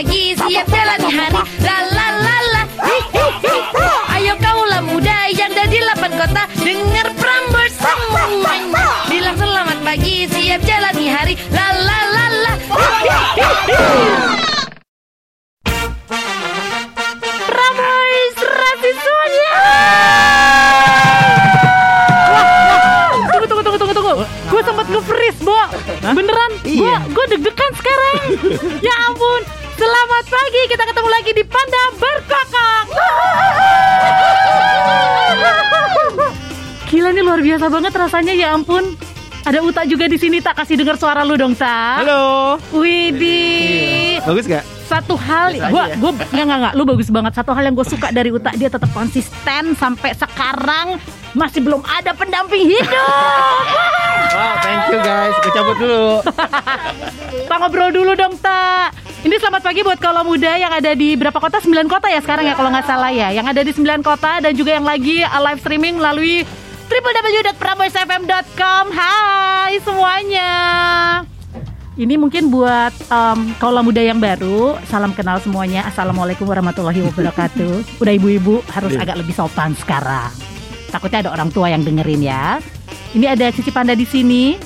pagi siap jalani hari La la la la hi, hi, hi. Ayo kaulah muda yang ada di lapan kota Dengar Prambors semuanya Bilang selamat pagi siap jalani hari La la la la. Prambors. Gue sempat nge-freeze, Bo. Beneran? Gue Iya. gue deg-degan sekarang. ya ampun. Selamat pagi. Kita ketemu lagi di Panda Berkokok. Gila nih luar biasa banget rasanya ya ampun. Ada Uta juga di sini tak kasih dengar suara lu dong, Tak. Halo. Widih. Bagus gak? Satu hal, aja. gua nggak nggak nggak, lu bagus banget. Satu hal yang gue suka dari Uta dia tetap konsisten sampai sekarang masih belum ada pendamping hidup. Wow, thank you guys. Gue cabut dulu. Kita ngobrol dulu dong, Ta. Ini selamat pagi buat kalau muda yang ada di berapa kota? 9 kota ya sekarang ya kalau nggak salah ya. Yang ada di 9 kota dan juga yang lagi uh, live streaming melalui www.praboysfm.com. Hai semuanya. Ini mungkin buat um, kaulah muda yang baru, salam kenal semuanya. Assalamualaikum warahmatullahi wabarakatuh. Udah ibu-ibu harus Iya. agak lebih sopan sekarang. Takutnya ada orang tua yang dengerin ya. Ini ada Cici Panda di sini.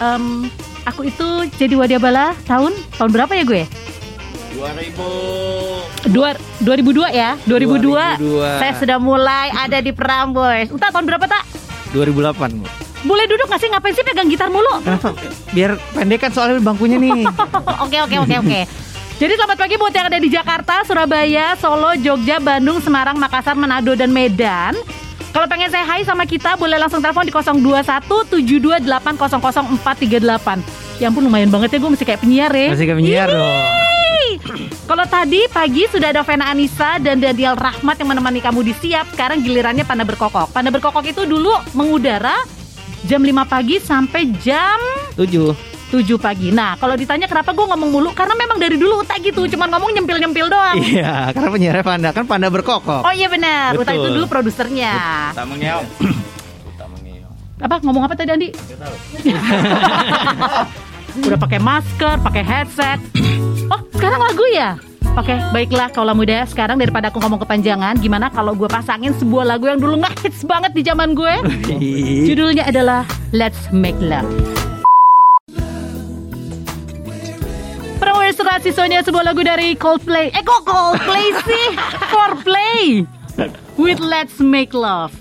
Em, aku itu jadi wadiabala tahun tahun berapa ya gue? 2000. Dua, 2002 ya 2002, 2002. Saya sudah mulai ada di Prambors Entah tahun berapa tak? 2008. Bu. Boleh duduk gak sih? Ngapain sih pegang gitar mulu? Biar pendek kan soalnya bangkunya nih. Oke oke oke oke Jadi selamat pagi buat yang ada di Jakarta, Surabaya, Solo, Jogja, Bandung, Semarang, Makassar, Manado, dan Medan Kalau pengen saya hai sama kita boleh langsung telepon di 021-728-000438 Ya ampun lumayan banget ya gue masih kayak penyiar ya Masih kayak penyiar dong. Kalau tadi pagi sudah ada Vena Anissa dan Daniel Rahmat yang menemani kamu di siap. Sekarang gilirannya Panda Berkokok. Panda Berkokok itu dulu mengudara jam 5 pagi sampai jam 7. 7 pagi. Nah, kalau ditanya kenapa gue ngomong mulu, karena memang dari dulu Uta gitu, cuman ngomong nyempil-nyempil doang. Iya, karena penyiarnya panda kan panda berkokok. Oh iya benar, Uta itu dulu produsernya. Tak mengeong. Tak mengeong. Apa ngomong apa tadi Andi? Udah pakai masker, pakai headset. Oh, sekarang lagu ya? Oke, baiklah kaulah muda. Sekarang daripada aku ngomong kepanjangan, gimana kalau gue pasangin sebuah lagu yang dulu nggak hits banget di zaman gue? Judulnya adalah Let's Make Love. Suka siswanya sebuah lagu dari Coldplay. Eh kok Coldplay sih? Foreplay. With Let's Make Love.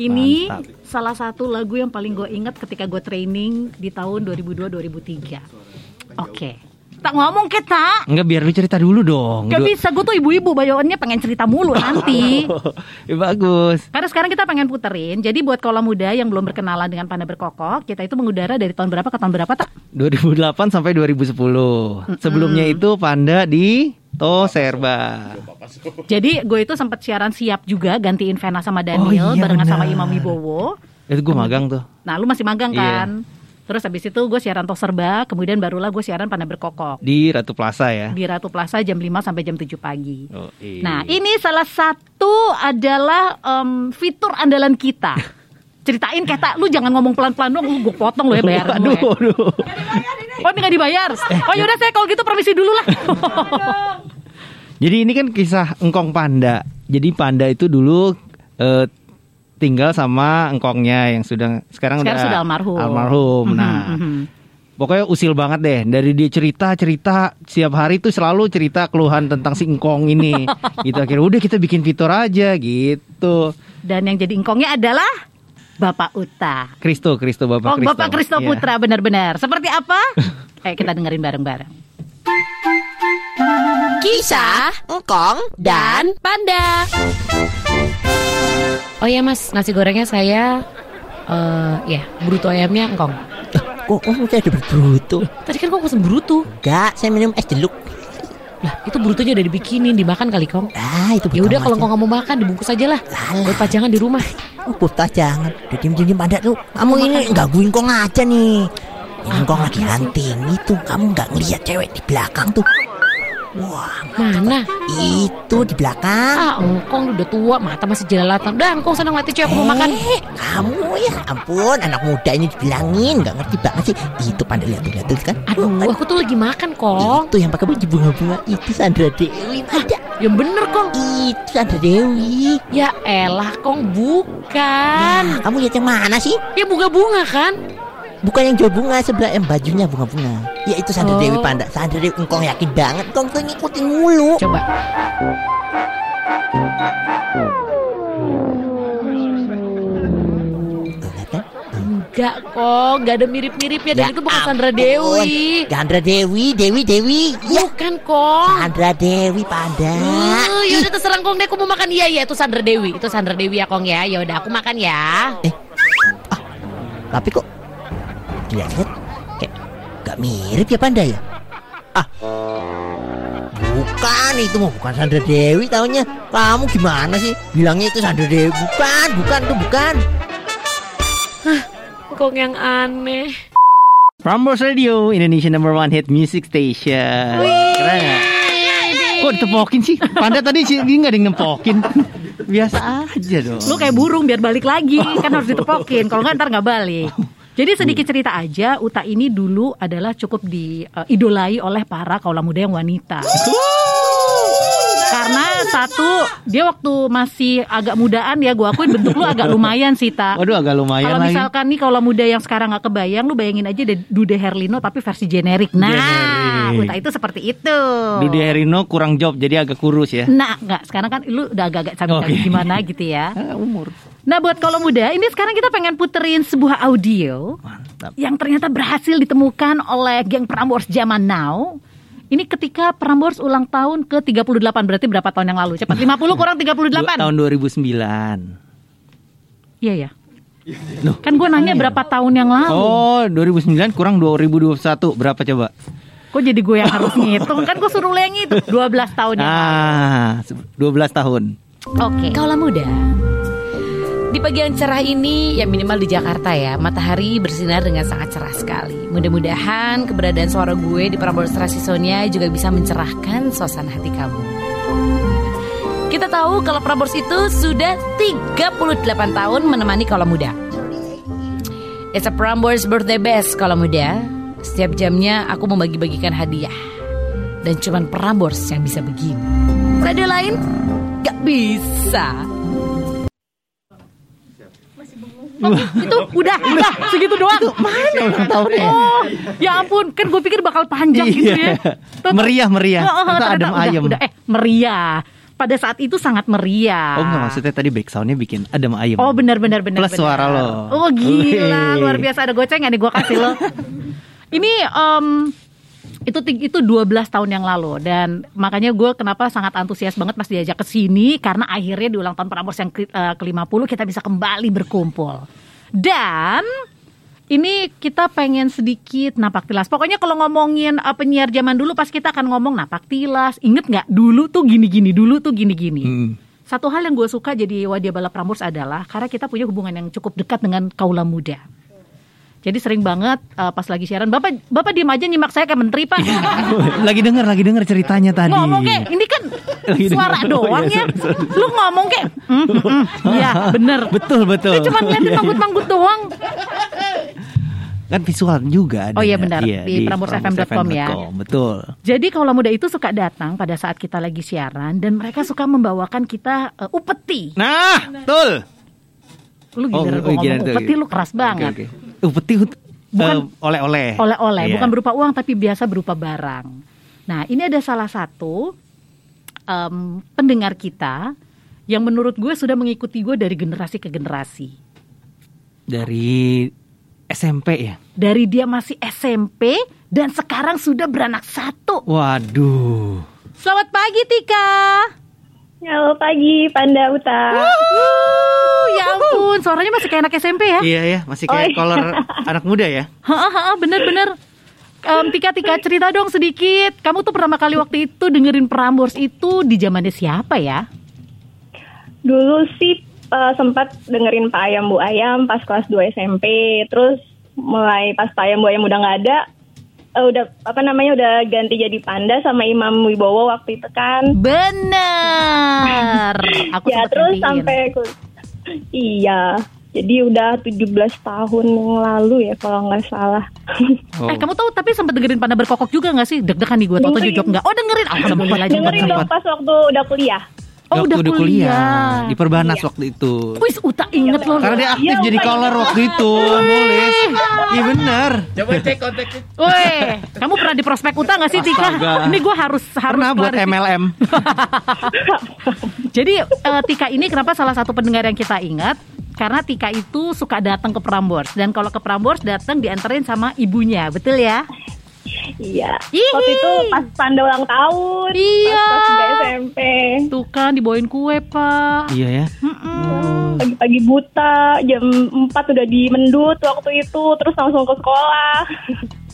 Ini Mantap. salah satu lagu yang paling gue ingat ketika gue training di tahun 2002-2003. Oke. Tak ngomong kita. Enggak biar lu cerita dulu dong. Gak bisa, gue tuh ibu-ibu bayawannya pengen cerita mulu nanti. Ya, bagus. Karena sekarang kita pengen puterin. Jadi buat kaulah muda yang belum berkenalan dengan Panda Berkokok, kita itu mengudara dari tahun berapa ke tahun berapa tak? 2008 sampai 2010. Sebelumnya itu panda di Toserba. Jadi gue itu sempat siaran siap juga gantiin Vena sama Daniel Oh, iya, barengan sama. Imam Wibowo. Itu gue magang tuh. Nah lu masih magang Iya. kan? Terus habis itu gue siaran Toserba, kemudian barulah gue siaran Panda Berkokok. Di Ratu Plaza ya. Di Ratu Plaza jam 5 sampai jam 7 pagi. Oh, iya. Nah, ini salah satu adalah em, fitur andalan kita. Ceritain kata, lu jangan ngomong pelan-pelan dong, lu gue potong lo ya bayar aduh, aduh. Oh ini gak dibayar? Oh yaudah saya kalau gitu permisi dulu lah. Jadi ini kan kisah engkong panda. Jadi panda itu dulu eh, tinggal sama engkongnya yang sudah sekarang, Sekarang sudah almarhum. Almarhum. Mhm, Nah, mhm. pokoknya usil banget deh. Dari dia cerita cerita setiap hari tuh selalu cerita keluhan tentang si engkong ini. gitu akhirnya udah kita bikin fitur aja gitu. Dan yang jadi ingkongnya adalah Bapak Uta. Kristo, Kristo Bapak oh Kristo. Bapak Kristo Iya. Putra benar-benar. Seperti apa? Ayo kita dengerin bareng-bareng. Kisah Engkong dan Panda. Oh ya mas, nasi gorengnya saya eh ya bruto ayamnya engkong. Kok kamu kayak ada berbruto? Tadi kan kok pesen bruto. Enggak, saya minum es jeruk. Lah itu brutonya udah dibikinin, dimakan kali kong. Ah, itu Ya udah kalau macam- engkong nggak mau makan dibungkus aja lah. Buat pajangan di rumah. Oh, putar jangan. Udah diem-diem ada tuh. Kamu ini gangguin kong aja nih. Ini kong lagi hunting itu. Kamu nggak ngeliat cewek di belakang tuh. Wah, Mana? itu di belakang. Ah, engkong udah tua, mata masih jelalatan. Udah, engkong senang lihat cuy aku mau makan. Eh, kamu ya ampun, anak muda ini dibilangin nggak ngerti banget sih. Itu pandai lihat tuh, lihat kan. Aduh, aku tuh lagi makan, Kong. Itu yang pakai baju bunga-bunga itu Sandra Dewi ada. Ya bener, Kong. Itu Sandra Dewi. Ya elah, Kong, bukan. Nah, kamu lihat yang mana sih? Ya bunga-bunga kan? Bukan yang jual bunga sebelah yang bajunya bunga-bunga. Ya itu Sandra Oh. Dewi Panda. Sandra Dewi engkong yakin banget. Engkong tuh ngikutin mulu. Coba. Enggak, Kong. Enggak ada mirip-miripnya. Dan Ya itu bukan. Sandra Dewi. Sandra Dewi, Dewi, Dewi. Ya, Bukan, Kong. Sandra Dewi Panda. Uh, ya udah terserah Kong deh aku mau makan iya ya itu Sandra Dewi itu Sandra Dewi ya Kong ya ya udah aku makan ya Tapi kok dilihat kayak gak mirip ya Panda ya? Ah, bukan itu mah bukan Sandra Dewi taunya. Kamu gimana sih? Bilangnya itu Sandra Dewi. Bukan, bukan tuh bukan. Kong yang aneh Prambors Radio, Indonesia number one hit music station. Keren nggak? Kok ditepokin sih? Panda tadi sih dia nggak ada yang nempokin. Biasa aja dong. Lu kayak burung biar balik lagi kan harus ditepokin. Kalau nggak ntar nggak balik. Jadi sedikit cerita aja, Uta ini dulu adalah cukup diidolai oleh para kaula muda yang wanita. Karena satu, dia waktu masih agak mudaan ya, gua akuin bentuk lu agak lumayan sih, Ta. Waduh agak lumayan Kalau lagi. misalkan nih kaula muda yang sekarang nggak kebayang, lu bayangin aja Dude Herlino tapi versi generik. Nah. Uta itu seperti itu. Dude Herino kurang job jadi agak kurus ya. Nah, nggak. Sekarang kan lu udah agak-agak cantik Oke. gimana gitu ya. Ah, umur. Nah buat kalau muda, ini sekarang kita pengen puterin sebuah audio Mantap. yang ternyata berhasil ditemukan oleh geng Prambors zaman now. Ini ketika Prambors ulang tahun ke 38 berarti berapa tahun yang lalu? Cepat 50 kurang 38. Dua- tahun 2009. Iya ya. Kan gue nanya berapa tahun yang lalu. Oh, 2009 kurang 2021 berapa coba? Kok jadi gue yang harus ngitung? Kan gue suruh lu yang ngitung. 12 tahun yang lalu. Ah, 12 tahun. Oke. Kaulah muda di pagi yang cerah ini ya minimal di Jakarta ya matahari bersinar dengan sangat cerah sekali. Mudah-mudahan keberadaan suara gue di Prambors Sonia juga bisa mencerahkan suasana hati kamu. Kita tahu kalau Prambors itu sudah 38 tahun menemani kaulah muda. It's a Prambors birthday best kaulah muda. Setiap jamnya aku membagi-bagikan hadiah. Dan cuman Prambors yang bisa begini. Radio lain? Gak bisa itu udah, udah segitu doang. Mana ulang tahunnya? Oh, ya ampun, kan gue pikir bakal panjang gitu ya. Tuh, Meriah, meriah. Oh, oh, ternyata adem udah, eh meriah. Pada saat itu sangat meriah. Oh enggak maksudnya tadi back soundnya bikin adem ayem. Oh benar benar benar. Plus benar. suara lo. Oh gila, Wih. luar biasa ada gocengan nih gue kasih lo. Ini em, itu itu 12 tahun yang lalu dan makanya gue kenapa sangat antusias banget pas diajak ke sini karena akhirnya di ulang tahun Prambors yang ke, eh, ke-50 kita bisa kembali berkumpul. Dan ini kita pengen sedikit napak tilas. Pokoknya kalau ngomongin eh, penyiar zaman dulu pas kita akan ngomong napak tilas. Ingat nggak dulu tuh gini-gini, dulu tuh gini-gini. Hmm. Satu hal yang gue suka jadi Wadia Bala Prambors adalah karena kita punya hubungan yang cukup dekat dengan kaula muda. Jadi sering banget uh, pas lagi siaran, bapak bapak diem aja nyimak saya kayak menteri pak. lagi denger, lagi denger ceritanya tadi. ngomong kayak ini kan Lagi suara denger. doang Oh, ya. iya, sorry, Lu ngomong kayak, mm, mm, mm. iya bener. Betul, betul. Saya cuma ngeliatin manggut-manggut doang. Kan visual juga ada. Oh iya, benar. Di pramursfm.com ya. Betul. Jadi kaula muda itu suka datang pada saat kita lagi siaran dan mereka suka membawakan kita uh, upeti. Nah, betul. Lu gila Oh, oh, ngomong upeti lu keras banget. Oke, oke. Uh, peti uh, Bukan- oleh-oleh. oleh-oleh, Iya. bukan berupa uang tapi biasa berupa barang. Nah, ini ada salah satu em, pendengar kita yang menurut gue sudah mengikuti gue dari generasi ke generasi. dari SMP ya. Dari dia masih SMP dan sekarang sudah beranak satu. Waduh. Selamat pagi Tika. Halo pagi, Panda Uta. Wuh, ya ampun, suaranya masih kayak anak SMP ya. Iya ya, masih Oh, kayak iya. kolor anak muda ya. Hahaha, bener-bener. Em, Tika, Tika, cerita dong sedikit. Kamu tuh pertama kali waktu itu dengerin Prambors itu di zamannya siapa ya? Dulu sih eh, sempat dengerin Pak Ayam Bu Ayam pas kelas 2 SMP. Terus mulai pas Pak Ayam Bu Ayam udah nggak ada, eh, udah apa namanya udah ganti jadi panda sama Imam Wibowo waktu itu kan. Bener. Aku ya terus sampai kul- iya. Jadi udah 17 tahun yang lalu ya kalau nggak salah. Oh. Eh kamu tahu tapi sempat dengerin Panda berkokok juga gak sih? Deg-degan nih gue, Dengerin. jujur nggak? Oh dengerin, alhamdulillah juga Dengerin dong pas waktu udah kuliah. Oh Waktu udah kuliah. Di Perbanas Iya. waktu itu. Wis Uta inget loh. Karena dia aktif Iya, jadi caller waktu itu, nulis. Iya bener. Coba cek kontaknya. Woi, kamu pernah di prospek Uta gak sih Tika? Ini gue harus harus Pernah buat klarifikasi. MLM. Jadi eh, Tika ini kenapa salah satu pendengar yang kita ingat? Karena Tika itu suka datang ke Prambors dan kalau ke Prambors datang dianterin sama ibunya, betul ya? Iya. Waktu itu pas panda ulang tahun. Iya. Pas, pas SMP. Tuh kan dibawain kue pak. Iya ya. Mm-mm. Pagi-pagi buta, jam 4 udah di Mendut waktu itu, terus langsung ke sekolah.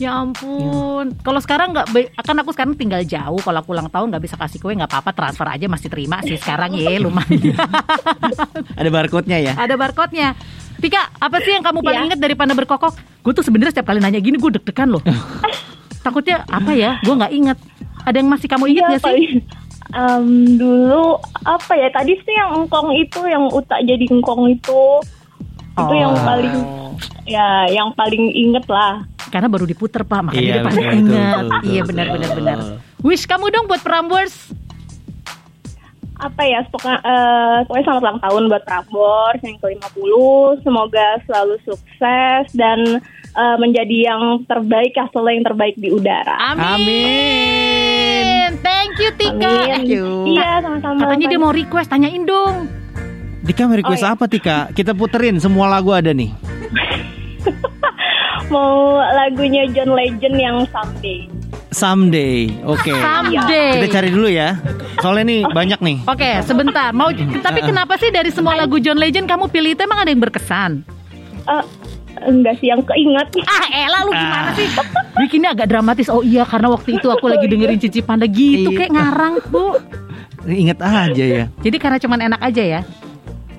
Ya ampun. Kalau sekarang nggak, be- kan aku sekarang tinggal jauh. Kalau aku ulang tahun nggak bisa kasih kue nggak apa-apa, transfer aja masih terima sih sekarang ya lumayan. Ada barcode-nya ya. Ada barcode-nya. Tika, apa sih yang kamu paling Iya. ingat dari Panda berkokok? Gue tuh sebenarnya setiap kali nanya gini gue deg-degan loh. Takutnya apa ya? Gue nggak inget. Ada yang masih kamu ingat Iya, nggak sih? paling- Em, dulu apa ya tadi sih yang engkong itu yang utak jadi engkong itu itu yang Oh. paling ya yang paling inget lah Karena baru diputer pak, makanya Iya, dia pada betul, betul, iya benar benar benar. Wish kamu dong buat Prambors. apa ya pokoknya, eh, pokoknya selamat ulang tahun buat Prambors yang ke-50 semoga selalu sukses dan eh, menjadi yang terbaik hasilnya yang terbaik di udara Amin. Thank you Tika. Amin. Eh, iya sama-sama Katanya dia mau request, tanyain dong. Dika mau request Oh, iya. apa Tika? Kita puterin semua lagu ada nih. mau lagunya John Legend yang Someday Someday. Oke. Someday. Kita cari dulu ya. Soalnya nih banyak nih. Oke, sebentar. Mau tapi kenapa sih dari semua lagu John Legend kamu pilih itu emang ada yang berkesan? Eh, enggak sih yang keinget Ah, elah lu gimana sih? Bikinnya agak dramatis. Oh iya, karena waktu itu aku lagi dengerin Cici Panda gitu Iya. kayak ngarang, Bu. Ingat aja ya. Jadi karena cuman enak aja ya.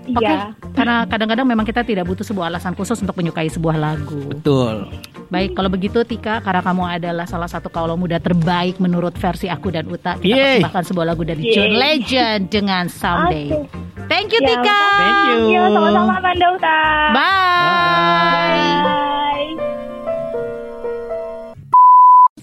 Oke. Iya. Karena kadang-kadang memang kita tidak butuh sebuah alasan khusus untuk menyukai sebuah lagu. Betul. Baik, kalau begitu Tika, karena kamu adalah salah satu kaulah muda terbaik menurut versi aku dan Uta, kita Yeay. persembahkan sebuah lagu dari Yeay. John Legend dengan Someday. Oke. Thank you Ya, Tika. Thank you. Iya, sama-sama Amanda Uta. Bye. Bye.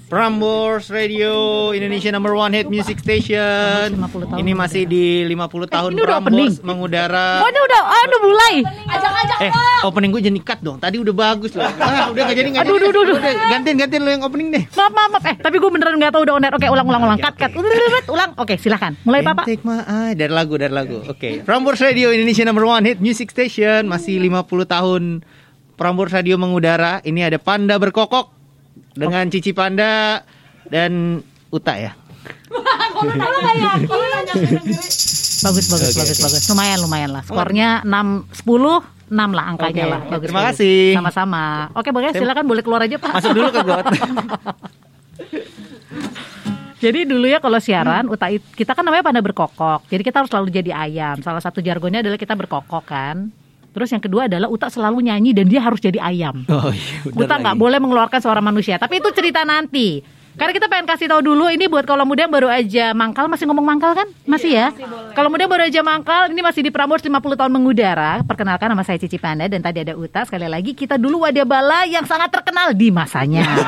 Prambors Radio Indonesia number one hit music station. 50 tahun Ini masih di 50 tahun ini udah Prambors opening. mengudara. Oh, ini udah, oh, udah mulai. Ajak-ajak. Eh, opening gue jadi cut dong. Tadi udah bagus loh. Ah, udah gak jadi gak Aduh, jadi. aduh, aduh, Udah, gantian gantian lo yang opening deh. Maaf, maaf, maaf. Eh, tapi gue beneran nggak tahu udah on air. Oke, ulang, ulang, ulang. Cut, cut. Ulang, ulang. Oke, silakan. Mulai, Bapak. Take my eye dari lagu dari lagu. Oke. Prambors Radio Indonesia number one hit music station masih 50 tahun Prambors Radio mengudara. Ini ada Panda berkokok dengan Cici Panda dan Uta ya. Bagus, bagus, Oke, bagus, oke. bagus. Lumayan, lumayan lah. Skornya 6, 10, 6 lah angkanya Oke, lah. Bagus, terima bagus. kasih. Sama-sama. Oke, boleh. Silakan boleh keluar aja, Pak. Masuk dulu ke got. Jadi dulu ya kalau siaran, Uta it- kita kan namanya pada berkokok. Jadi kita harus selalu jadi ayam. Salah satu jargonnya adalah kita berkokok kan. Terus yang kedua adalah Uta selalu nyanyi dan dia harus jadi ayam. Oh iya, Uta nggak boleh mengeluarkan suara manusia. Tapi itu cerita nanti. Karena kita pengen kasih tahu dulu ini buat kalau muda yang baru aja mangkal masih ngomong mangkal kan? Masih ya? Kalau muda yang baru aja mangkal ini masih di Prambors 50 tahun mengudara. Perkenalkan nama saya Cici Panda dan tadi ada Uta. Sekali lagi kita dulu wadah bala yang sangat terkenal di masanya.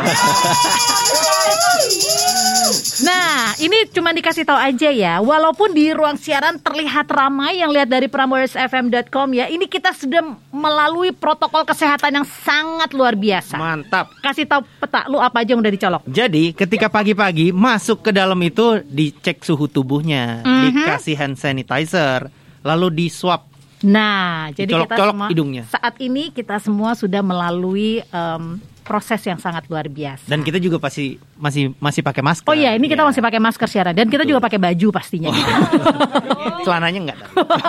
Nah, ini cuma dikasih tahu aja ya. Walaupun di ruang siaran terlihat ramai yang lihat dari pramorsfm.com ya, ini kita sudah melalui protokol kesehatan yang sangat luar biasa. Mantap. Kasih tahu peta lu apa aja yang udah dicolok. Jadi ketika pagi-pagi masuk ke dalam itu dicek suhu tubuhnya, Mhm. dikasih hand sanitizer, lalu di swab. Nah, jadi kita Dicolok-colok semua hidungnya. saat ini kita semua sudah melalui em, proses yang sangat luar biasa. Dan kita juga pasti masih masih pakai masker. Oh iya, ini kita Iya. masih pakai masker siaran dan kita juga pakai baju pastinya. Celananya enggak.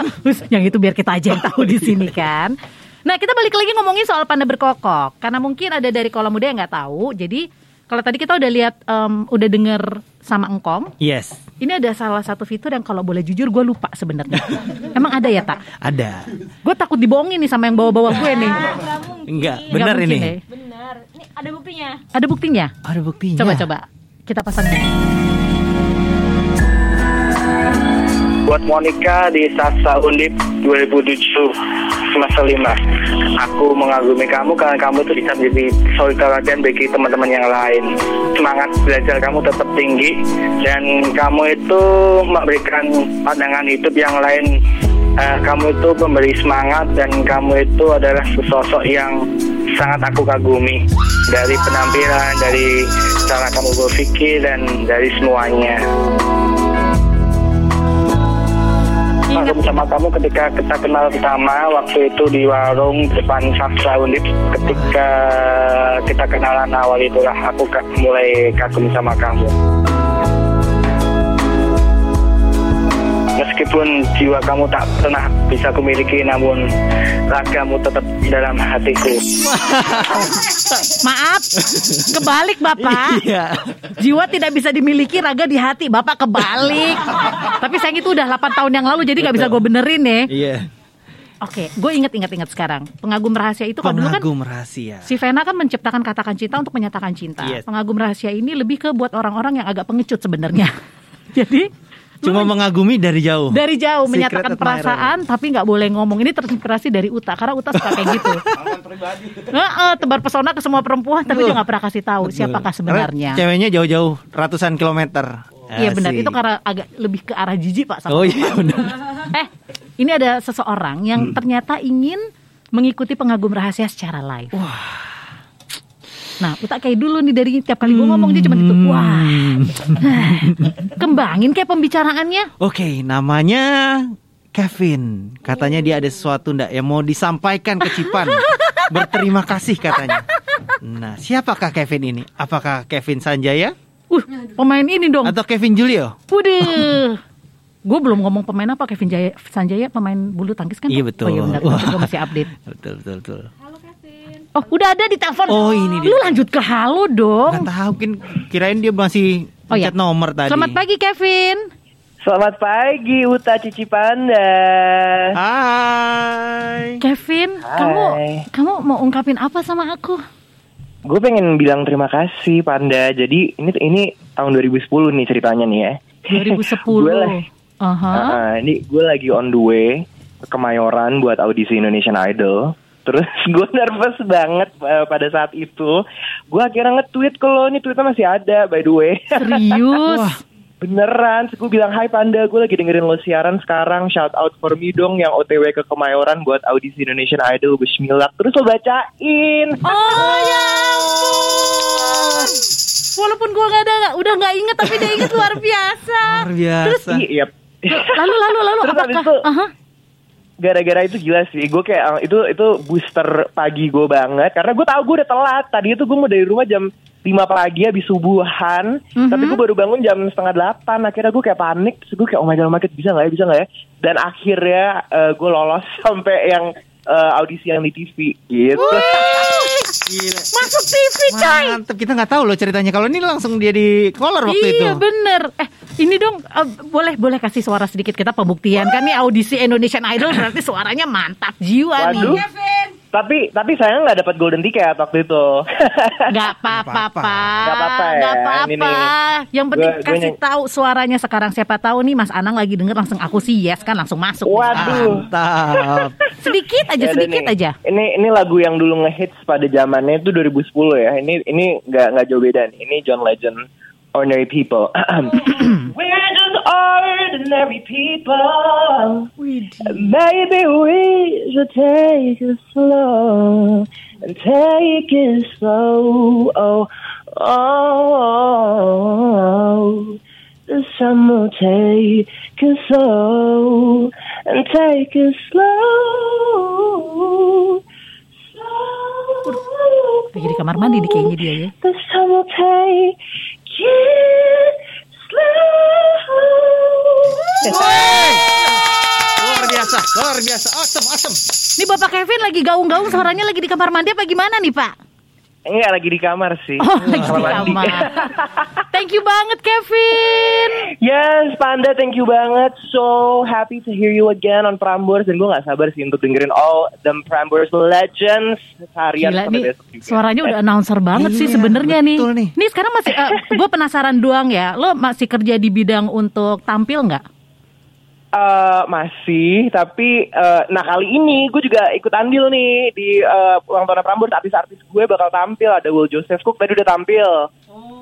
Yang itu biar kita aja yang tahu di sini kan. Nah kita balik lagi ngomongin soal panda berkokok karena mungkin ada dari kolam muda yang nggak tahu. Jadi kalau tadi kita udah lihat, em, udah denger sama engkong, Yes, ini ada salah satu fitur yang kalau boleh jujur gue lupa sebenarnya. Emang ada ya tak? ada. Gue takut dibohongin nih sama yang bawa-bawa gue nih. Enggak, Nggak benar ini. ya. Ada buktinya. Ada buktinya? Ada buktinya. Coba coba. Kita pasangin. buat Monica di Sasa Undip 2007 semester 5 aku mengagumi kamu karena kamu tuh bisa menjadi solidarity bagi teman-teman yang lain. Semangat belajar kamu tetap tinggi dan kamu itu memberikan pandangan hidup yang lain. Eh, kamu itu memberi semangat dan kamu itu adalah sosok yang sangat aku kagumi dari penampilan, dari cara kamu berpikir dan dari semuanya. Ingat. Aku bersama kamu ketika kita kenal pertama waktu itu di warung depan Sastra Undip ketika kita kenalan awal itulah aku mulai kagum sama kamu. Meskipun jiwa kamu tak pernah bisa kumiliki namun ragamu tetap dalam hatiku. Maaf, kebalik Bapak. Iya. Jiwa tidak bisa dimiliki, raga di hati. Bapak kebalik. Tapi sayang itu udah 8 tahun yang lalu, jadi nggak bisa gue benerin ya. Iya. Oke, gue inget-inget-inget sekarang. Pengagum rahasia itu kalau dulu kan Pengagum rahasia. Si Vena kan menciptakan katakan cinta untuk menyatakan cinta. Yes. Pengagum rahasia ini lebih ke buat orang-orang yang agak pengecut sebenarnya. Jadi Cuma mengagumi dari jauh. dari jauh Secret menyatakan admirer. perasaan tapi nggak boleh ngomong. Ini terinspirasi dari Uta karena Uta suka kayak gitu. Heeh, tebar pesona ke semua perempuan tapi dia nggak pernah kasih tahu siapakah sebenarnya. Karena Ceweknya jauh-jauh ratusan kilometer. Iya benar, itu karena agak lebih ke arah jijik Pak sama Oh iya benar. Eh, ini ada seseorang yang ternyata ingin mengikuti pengagum rahasia secara live. Nah, Uta kayak dulu nih dari tiap kali gue ngomong dia cuma gitu. Wah. Kembangin kayak pembicaraannya. Oke, namanya Kevin. Katanya dia ada sesuatu ndak yang mau disampaikan ke Cipan. Berterima kasih katanya. Nah, siapakah Kevin ini? Apakah Kevin Sanjaya Uh, pemain ini dong. atau Kevin Julio? Waduh. Gue belum ngomong pemain apa Kevin Jaya, Sanjaya pemain bulu tangkis kan? Iya, betul. Oh iya benar, gue masih update. Betul, betul, betul. Oh udah ada di telepon. Oh, ini dia. Lu lanjut ke halo dong. Gak tahu, mungkin kirain dia masih Oh, iya. nomor tadi. Selamat pagi Kevin. Selamat pagi Uta Cici Panda. Hai. Kevin, Hai. kamu kamu mau ungkapin apa sama aku? Gue pengen bilang terima kasih Panda. Jadi ini ini tahun 2010 nih ceritanya nih ya. 2010. Gue lah- Aha. Ah, ini gue lagi on the way ke Kemayoran buat audisi Indonesian Idol. Terus gue nervous banget eh, pada saat itu. Gue akhirnya nge-tweet ke lo, ini tweetnya masih ada by the way. Serius? Beneran, gue bilang, hai Panda, gue lagi dengerin lo siaran sekarang, shout out for me dong yang OTW ke Kemayoran buat audisi Indonesian Idol, Bismillah. Terus lo bacain. Oh ya ampun. Walaupun gua nggak ada, udah nggak inget tapi dia inget luar biasa. Luar biasa. Iya, Lalu lalu lalu Terus apakah? itu- Aha. Gara-gara itu gila sih. Gue kayak eh, itu itu booster pagi gue banget. Karena gue tahu gue udah telat. Tadi itu gue mau dari rumah jam 5 pagi habis subuhan. Tapi gue baru bangun jam setengah delapan. Akhirnya gue kayak panik. Terus gue kayak oh my god god bisa nggak ya? Bisa nggak ya? Dan akhirnya eh, gue lolos sampai yang eh, audisi yang di TV gitu Gila. Masuk TV coy. Mantep, kita nggak tahu loh ceritanya. Kalau ini langsung dia di collar waktu itu. Iya bener Eh ini dong eh, Boleh boleh kasih suara sedikit kita pembuktian Kan nih audisi Indonesian Idol Berarti suaranya mantap jiwa Waduh. nih tapi tapi saya nggak dapat golden ticket waktu itu Gak apa-apa. Pak Nggak apa-apa ya. Nggak apa-apa nih. Yang penting Gua- gua kasih tahu suaranya sekarang Siapa tahu nih Mas Anang lagi denger Langsung aku sih yes kan Langsung masuk waduh Mantap. Sedikit aja Ya sedikit nih. aja Ini ini lagu yang dulu ngehits pada zamannya itu 2010 ya. Ini ini nggak nggak jauh beda nih. Ini John Legend, Ordinary People. We're just ordinary people. We do. Maybe we should take it slow and take it slow. Oh, oh. The sun will take it slow and take it slow. Slow. Lagi di kamar mandi di kayaknya dia ya The sun will take. Luar biasa, luar biasa. Awesome, awesome. Ini Bapak Kevin lagi gaung-gaung Suaranya lagi di kamar mandi apa gimana nih Pak? Enggak lagi di kamar sih. Oh, lagi di Kamar mandi. kamar. Thank you banget Kevin. Yes, Panda, thank you banget. So happy to hear you again on Prambors. Dan gue gak sabar sih untuk dengerin all the Prambors legends seharian Gila sampai nih besok juga. suaranya udah announcer banget sih Iya, sebenarnya nih. betul nih. Nih sekarang masih gue penasaran doang ya. Lo masih kerja di bidang untuk tampil nggak? Eh, masih, tapi eh, nah kali ini gue juga ikut andil nih di eh, ulang tahun Prambors. Artis-artis gue bakal tampil. Ada Will Joseph Cook tadi udah tampil.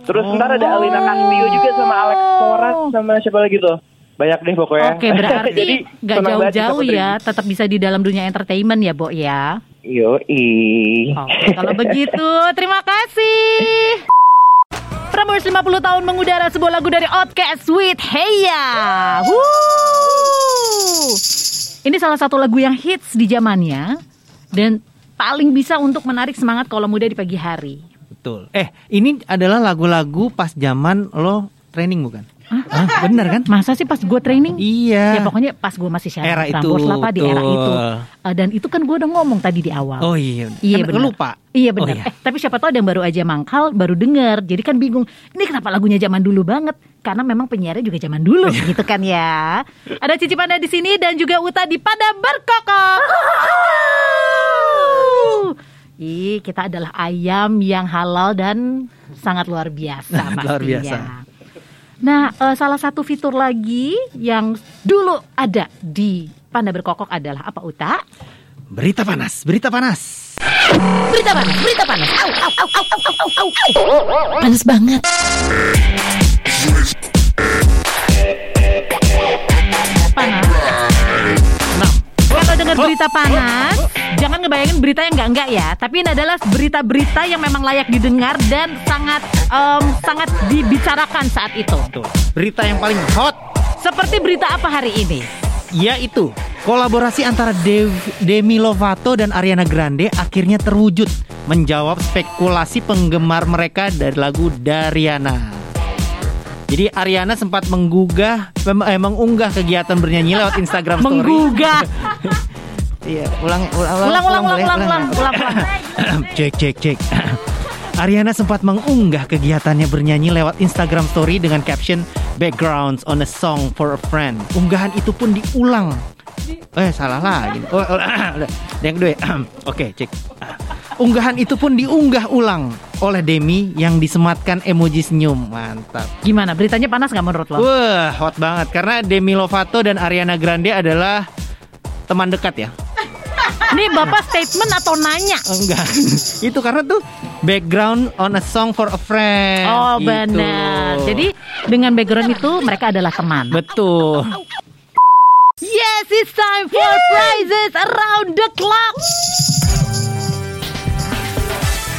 Terus ntar ada Alina Castillo juga sama Alex Sorat sama siapa lagi tuh. Banyak deh pokoknya. Oke berarti Jadi, bisa jauh-jauh ya. Tetap bisa di dalam dunia entertainment ya, Bo ya. Yoi. Oke, kalau begitu terima kasih. Prambors 50 tahun mengudara sebuah lagu dari Outcast with Heya. Ini salah satu lagu yang hits di zamannya dan paling bisa untuk menarik semangat kalau muda di pagi hari. Betul. Eh, ini adalah lagu-lagu pas zaman lo training bukan? Hah? Bener kan? Masa sih pas gue training? Iya. Ya pokoknya pas gue masih syarat Era itu, Pak, di era itu. Eh, dan itu kan gue udah ngomong tadi di awal. Oh iya. Iya Kan benar. Lupa. Iya Oh, benar. iya. Eh, tapi siapa tahu ada yang baru aja mangkal, baru denger. Jadi kan bingung. Ini kenapa lagunya zaman dulu banget? Karena memang penyiarnya juga zaman dulu gitu kan ya. Ada Cici Panda di sini dan juga Uta di Pada Berkokok. Ih, kita adalah ayam yang halal dan sangat luar biasa luar biasa. Nah, eh, salah satu fitur lagi yang dulu ada di Panda Berkokok adalah apa Uta? Berita panas, berita panas. Berita panas, berita panas. Au, au, au, au, au, au, au, au. Panas banget. Dengar berita panas, jangan ngebayangin berita yang enggak-enggak ya. Tapi ini adalah berita-berita yang memang layak didengar dan sangat em, sangat dibicarakan saat itu. Tuh, berita yang paling hot Seperti berita apa hari ini? yaitu kolaborasi antara Dev- Demi Lovato dan Ariana Grande akhirnya terwujud menjawab spekulasi penggemar mereka dari lagu Dariana. Jadi Ariana sempat menggugah eh, mengunggah kegiatan bernyanyi lewat Instagram story. Menggugah. Iya, ulang ulang Ulang, ulang, ulang, ulang, ulang, ulang, ulang. cek cek cek. Ariana sempat mengunggah kegiatannya bernyanyi lewat Instagram story dengan caption backgrounds on a song for a friend. Unggahan itu pun diulang. Eh salah lagi. Oh, oh. Yang kedua. Oke, cek. Unggahan itu pun diunggah ulang oleh Demi yang disematkan emoji senyum. Mantap. Gimana? Beritanya panas nggak menurut lo? Wah, hot banget karena Demi Lovato dan Ariana Grande adalah teman dekat ya. Ini bapak statement atau nanya? Enggak. itu karena tuh background on a song for a friend. Oh Gitu. benar. Jadi dengan background itu mereka adalah teman. betul. Yes, it's time for prizes around the clock.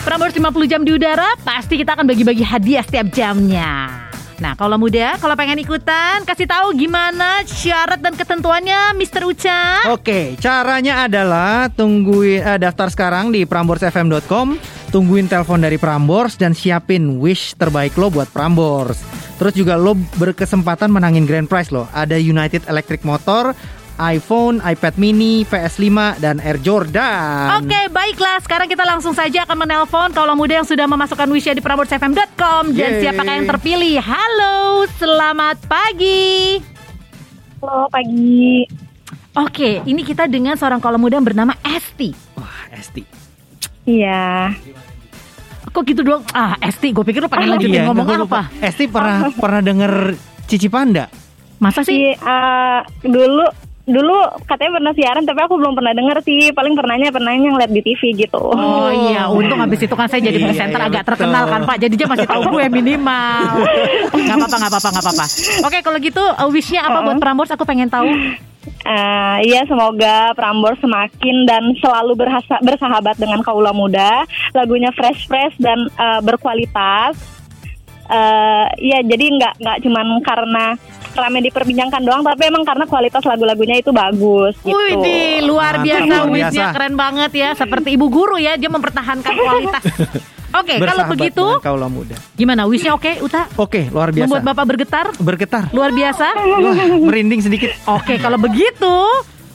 Prambors 50 jam di udara, pasti kita akan bagi-bagi hadiah setiap jamnya. Nah, kalau muda, kalau pengen ikutan, kasih tahu gimana syarat dan ketentuannya, Mr. Uca. Oke, caranya adalah tungguin eh, daftar sekarang di pramborsfm.com, tungguin telepon dari Prambors dan siapin wish terbaik lo buat Prambors. Terus juga lo berkesempatan menangin grand prize lo. Ada United Electric Motor, iPhone, iPad mini, PS5 dan Air Jordan. Oke, baiklah. Sekarang kita langsung saja akan menelpon kalau muda yang sudah memasukkan wishnya di prambors.fm.com. Dan Yeay. siapakah yang terpilih? Halo, selamat pagi. Halo pagi. Oke, ini kita dengan seorang kalau muda yang bernama Esti. Wah, Esti. Iya. Kok gitu doang? Ah, Esti, gue pikir lu pengen lanjutin Iya, ngomong gua apa? Esti pernah pernah denger Cici Panda? Masa sih? Iya, eh, dulu dulu katanya pernah siaran tapi aku belum pernah denger sih. Paling pernahnya pernahnya ngeliat di TV gitu. Oh iya, untung habis itu kan saya jadi Iya, presenter iya, agak betul. terkenal kan Pak. Jadi dia masih tahu gue minimal. Gak apa-apa, gak apa-apa, gak apa-apa. Oke, kalau gitu uh, wishnya apa buat Prambors? Aku pengen tahu. Eh, iya semoga Prambors semakin dan selalu berhasa- bersahabat dengan kaula muda. Lagunya fresh fresh dan eh, berkualitas. Eh, Iya jadi nggak nggak cuman karena rame diperbincangkan doang, tapi emang karena kualitas lagu-lagunya itu bagus gitu. Wih, di luar biasa biasa. keren banget ya. Seperti ibu guru ya, dia mempertahankan kualitas. Oke, kalau Bersahabat begitu dengan kaula muda. gimana wishnya oke, Uta? Oke, luar biasa. Membuat Bapak bergetar? Bergetar. Luar biasa? Wah, merinding sedikit. Oke, kalau begitu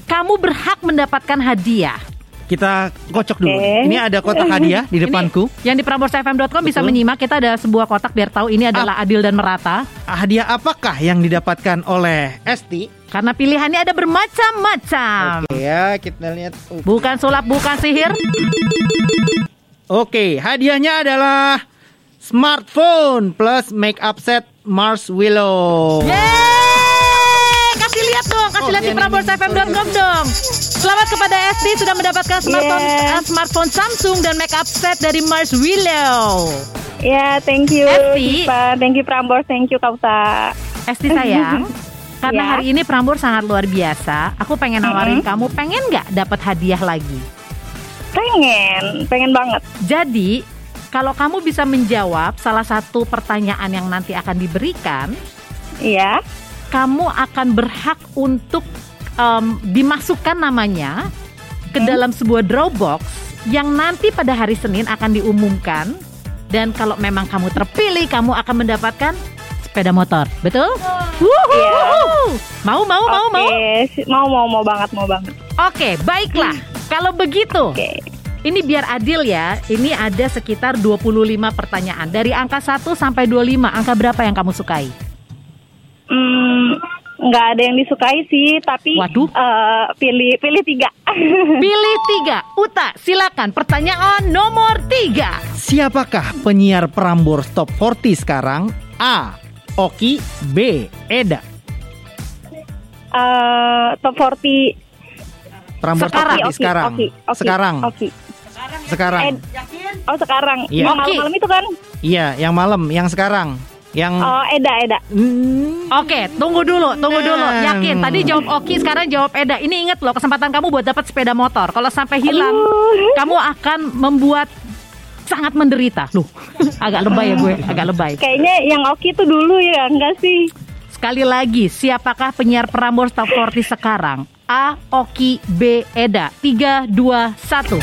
kamu berhak mendapatkan hadiah. Kita kocok dulu. Oke. Ini ada kotak hadiah di depanku. Ini yang di prambors.fm.com bisa menyimak kita ada sebuah kotak biar tahu ini adalah adil dan merata. Hadiah apakah yang didapatkan oleh Esti? Karena pilihannya ada bermacam-macam. Oke ya, kita lihat. Bukan sulap, bukan sihir. Oke, hadiahnya adalah smartphone plus make up set Mars Willow. Yeay! Kasih lihat di prambors.fm.com dong. Selamat kepada Esti sudah mendapatkan smartphone, Yeah. eh, smartphone Samsung dan make up set dari Mars Willow. Ya, thank you. Esti. Thank you Prambors, thank you Kausa. Esti sayang, karena Ya. hari ini Prambors sangat luar biasa, aku pengen nawarin kamu, pengen nggak dapat hadiah lagi? Pengen, pengen banget. Jadi, kalau kamu bisa menjawab salah satu pertanyaan yang nanti akan diberikan, Iya. Kamu akan berhak untuk em, dimasukkan namanya ke dalam sebuah Dropbox yang nanti pada hari Senin akan diumumkan. Dan kalau memang kamu terpilih, kamu akan mendapatkan sepeda motor, betul? Wuhu! Mau, mau, mau, mau? Oke, si- mau mau mau banget, mau banget. Oke, baiklah. Kalau begitu, Oke. ini biar adil ya. Ini ada sekitar 25 pertanyaan. Dari angka 1 sampai 25, angka berapa yang kamu sukai? Hmm, nggak ada yang disukai sih, tapi Waduh. eh, pilih pilih tiga. Pilih tiga. Uta, silakan. Pertanyaan nomor tiga. Siapakah penyiar Prambors Top 40 sekarang? A. Oki B. Eda Eh, top 40 Prambors Sekarang, Top 40 Oki, sekarang Oki, Oki, Sekarang Oki. Sekarang Ed- Oh sekarang. Iya. Yang malam-malam itu kan? Iya yang malam Yang sekarang Yang Oh Eda Eda. Hmm, Oke, tunggu dulu, tunggu Nah. dulu. Yakin? Tadi jawab Oki, sekarang jawab Eda. Ini inget loh, kesempatan kamu buat dapat sepeda motor. Kalau sampai hilang, Aduh. kamu akan membuat sangat menderita. Loh, agak lebay ya gue, agak lebay. Kayaknya yang Oki itu dulu ya, enggak sih? Sekali lagi, siapakah penyiar Prambors Top 40 sekarang? A. Oki B. Eda 3, 2, 1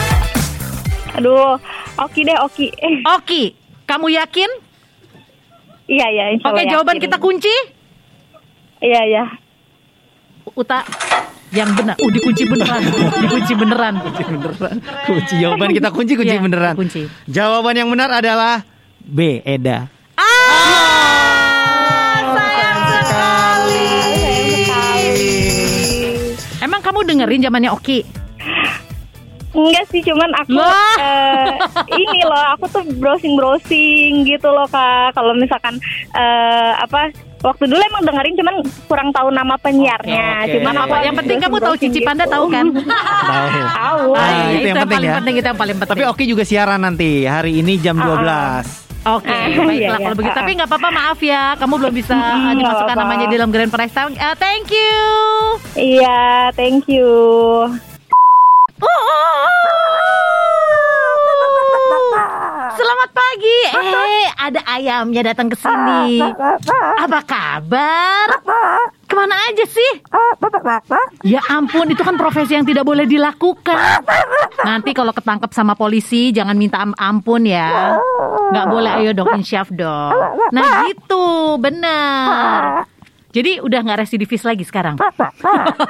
Aduh, Oki deh Oki. Eh, Oki, kamu yakin? Iya iya. Oke, jawaban yakin. kita kunci Iya iya. Uta yang benar. Uh, dikunci beneran. dikunci beneran. beneran. Kunci jawaban kita kunci kunci Iya, beneran. kunci. Jawaban yang benar adalah B. Eda. Sayang sekali. Emang kamu dengerin zamannya Oki? Enggak sih, cuman aku eh, ini loh, aku tuh browsing-browsing gitu loh kak. Kalau misalkan eh, apa waktu dulu emang dengerin, cuman kurang tahu nama penyiarnya. Oke, oke. Cuman Apa, aku Yang penting kamu tahu Cici Panda tahu kan? Tahu. Tahu. Ah, iya, itu yang penting ya. penting, itu yang paling penting. Tapi Oki juga siaran nanti hari ini jam 12. Oke, Ah, baiklah iya, iya. kalau begitu. Ah, Tapi nggak apa-apa, maaf ya, kamu belum bisa uh, dimasukkan apa-apa. namanya di dalam Grand Prize Town. Uh, thank you. Iya, thank you. Selamat pagi. Eh, ada ayamnya datang ke sini. Apa kabar? Ke mana aja sih? Ya ampun, itu kan profesi yang tidak boleh dilakukan. Nanti kalau ketangkep sama polisi, jangan minta am- ampun ya. Nggak boleh, ayo dong, insyaf dong. Nah gitu, benar. Jadi udah nggak residivis lagi sekarang.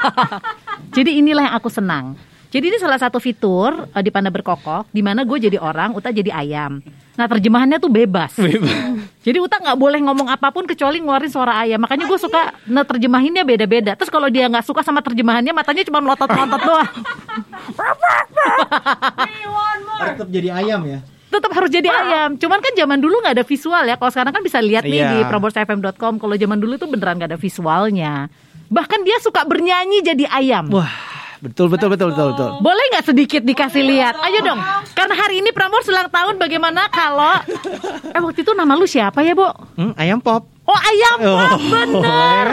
Jadi inilah yang aku senang. Jadi ini salah satu fitur eh, di Panda Berkokok, di mana gue jadi orang, Uta jadi ayam. Nah terjemahannya tuh bebas. Jadi Uta nggak boleh ngomong apa pun kecuali ngeluarin suara ayam. Makanya gue suka nah, terjemahinnya beda-beda. Terus kalau dia nggak suka sama terjemahannya, matanya cuma melotot-melotot doang. Tetap jadi ayam ya. Tetap harus jadi ayam. Cuman kan zaman dulu nggak ada visual ya. Kalau sekarang kan bisa lihat nih Iya. di proborsfm.com. Kalau zaman dulu tuh beneran nggak ada visualnya. Bahkan dia suka bernyanyi jadi ayam. Wah, betul betul betul betul betul. Boleh nggak sedikit dikasih lihat? Ayo dong. Karena hari ini Prambors ulang tahun bagaimana kalau Eh waktu itu nama lu siapa ya, Bu? Hmm, ayam pop. Oh, ayam pop, Oh. bener.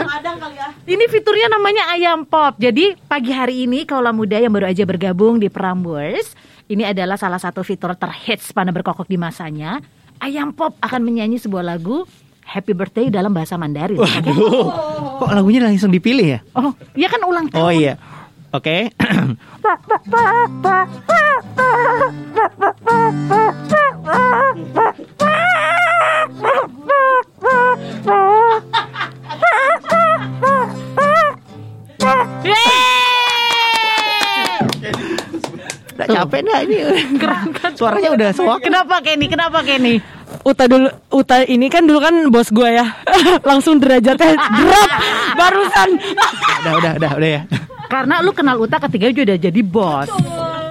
Ini fiturnya namanya ayam pop. Jadi pagi hari ini kaulah muda yang baru aja bergabung di Prambors, ini adalah salah satu fitur terhits pada berkokok di masanya. Ayam pop akan menyanyi sebuah lagu Happy Birthday dalam bahasa Mandarin. Waduh. Kok lagunya langsung dipilih ya? Oh, ya kan ulang tahun. Oh iya. Oke. Tuh. Capek dah ini. Keren kan? Suaranya udah soak. Kenapa Kenny? Kenapa Kenny? Uta dulu Uta ini kan dulu kan bos gue ya langsung derajatnya drop barusan Udah, udah, udah, udah ya. Karena lu kenal Uta ketika dia udah jadi bos.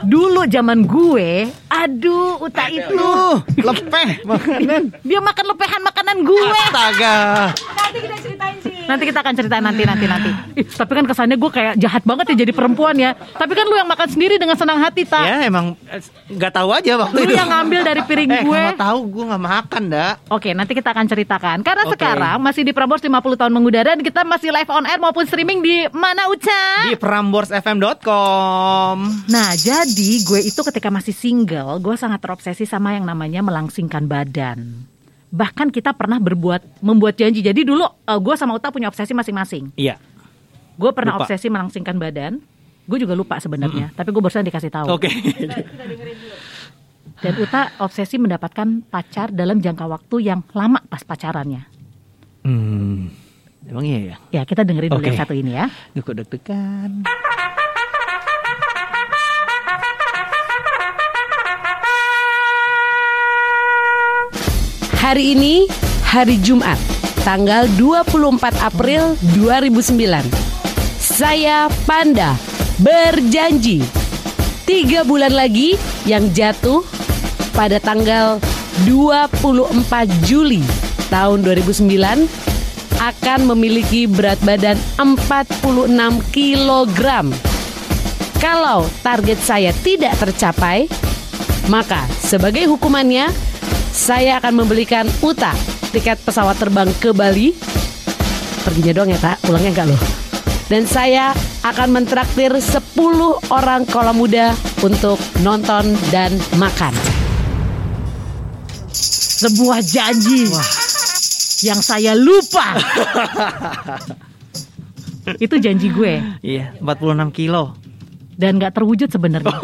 Dulu zaman gue, aduh Uta itu lepeh makanan. dia makan lepehan makanan gue. Astaga. Nanti kita akan ceritain nanti nanti nanti. Ih, tapi kan kesannya gue kayak jahat banget ya jadi perempuan ya. Tapi kan lu yang makan sendiri dengan senang hati tak. Ya emang eh, nggak tahu aja waktu Lu itu. yang ngambil dari piring Eh, gue. kalau tahu gue nggak makan, dah. Oke, nanti kita akan ceritakan. Karena Oke. sekarang masih di Prambors 50 tahun mengudara dan kita masih live on air maupun streaming di mana Uca? Di peramborsfm.com. Nah, jadi gue itu ketika masih single, gue sangat terobsesi sama yang namanya melangsingkan badan. Bahkan kita pernah berbuat membuat janji. Jadi dulu eh, gue sama Uta punya obsesi masing-masing. Iya. Gue pernah Lupa. obsesi melangsingkan badan. Gue juga lupa sebenarnya, tapi gue barusan dikasih tahu. Oke. Dan Uta obsesi mendapatkan pacar dalam jangka waktu yang lama pas pacarannya. Hmm. Emang iya ya? Ya, kita dengerin dulu Oke. yang satu ini ya. Duh, kok deg-degan. Hari ini hari Jumat, tanggal 24 April 2009. Saya Panda berjanji tiga bulan lagi yang jatuh pada tanggal 24 Juli tahun 2009 akan memiliki berat badan 46 kg. Kalau target saya tidak tercapai, maka sebagai hukumannya saya akan membelikan Uta tiket pesawat terbang ke Bali. Perginya doang ya, Tak. Pulangnya enggak loh. Dan saya akan mentraktir 10 orang kolam muda untuk nonton dan makan. Sebuah janji yang saya lupa. Itu janji gue Iya, 46 kilo. dan nggak terwujud sebenarnya.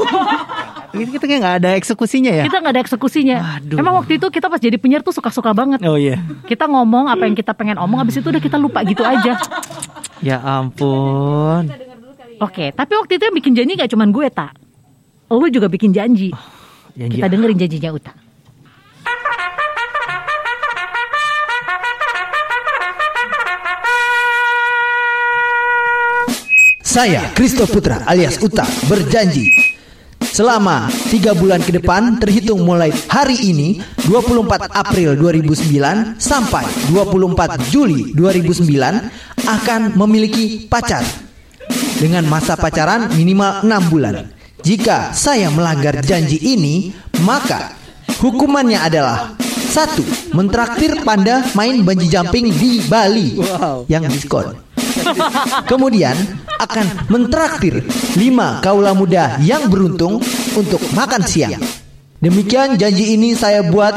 Ini kita kayak nggak ada eksekusinya ya? Kita nggak ada eksekusinya. Waduh. Emang waktu itu kita pas jadi penyiar tuh suka-suka banget. Oh iya. Kita ngomong apa yang kita pengen omong, habis itu udah kita lupa gitu aja. Ya ampun. Oke, tapi waktu itu yang bikin janji nggak cuman gue tak. Lu juga bikin janji. Janji Kita dengerin janjinya Uta. Saya Kristo Putra alias Uta berjanji Selama tiga bulan ke depan terhitung mulai hari ini 24 April 2009 sampai 24 Juli 2009 akan memiliki pacar dengan masa pacaran minimal 6 bulan. Jika saya melanggar janji ini, maka hukumannya adalah satu, mentraktir panda main bungee jumping di Bali yang diskon. Kemudian akan mentraktir lima kaula muda yang beruntung untuk makan siang. Demikian janji ini saya buat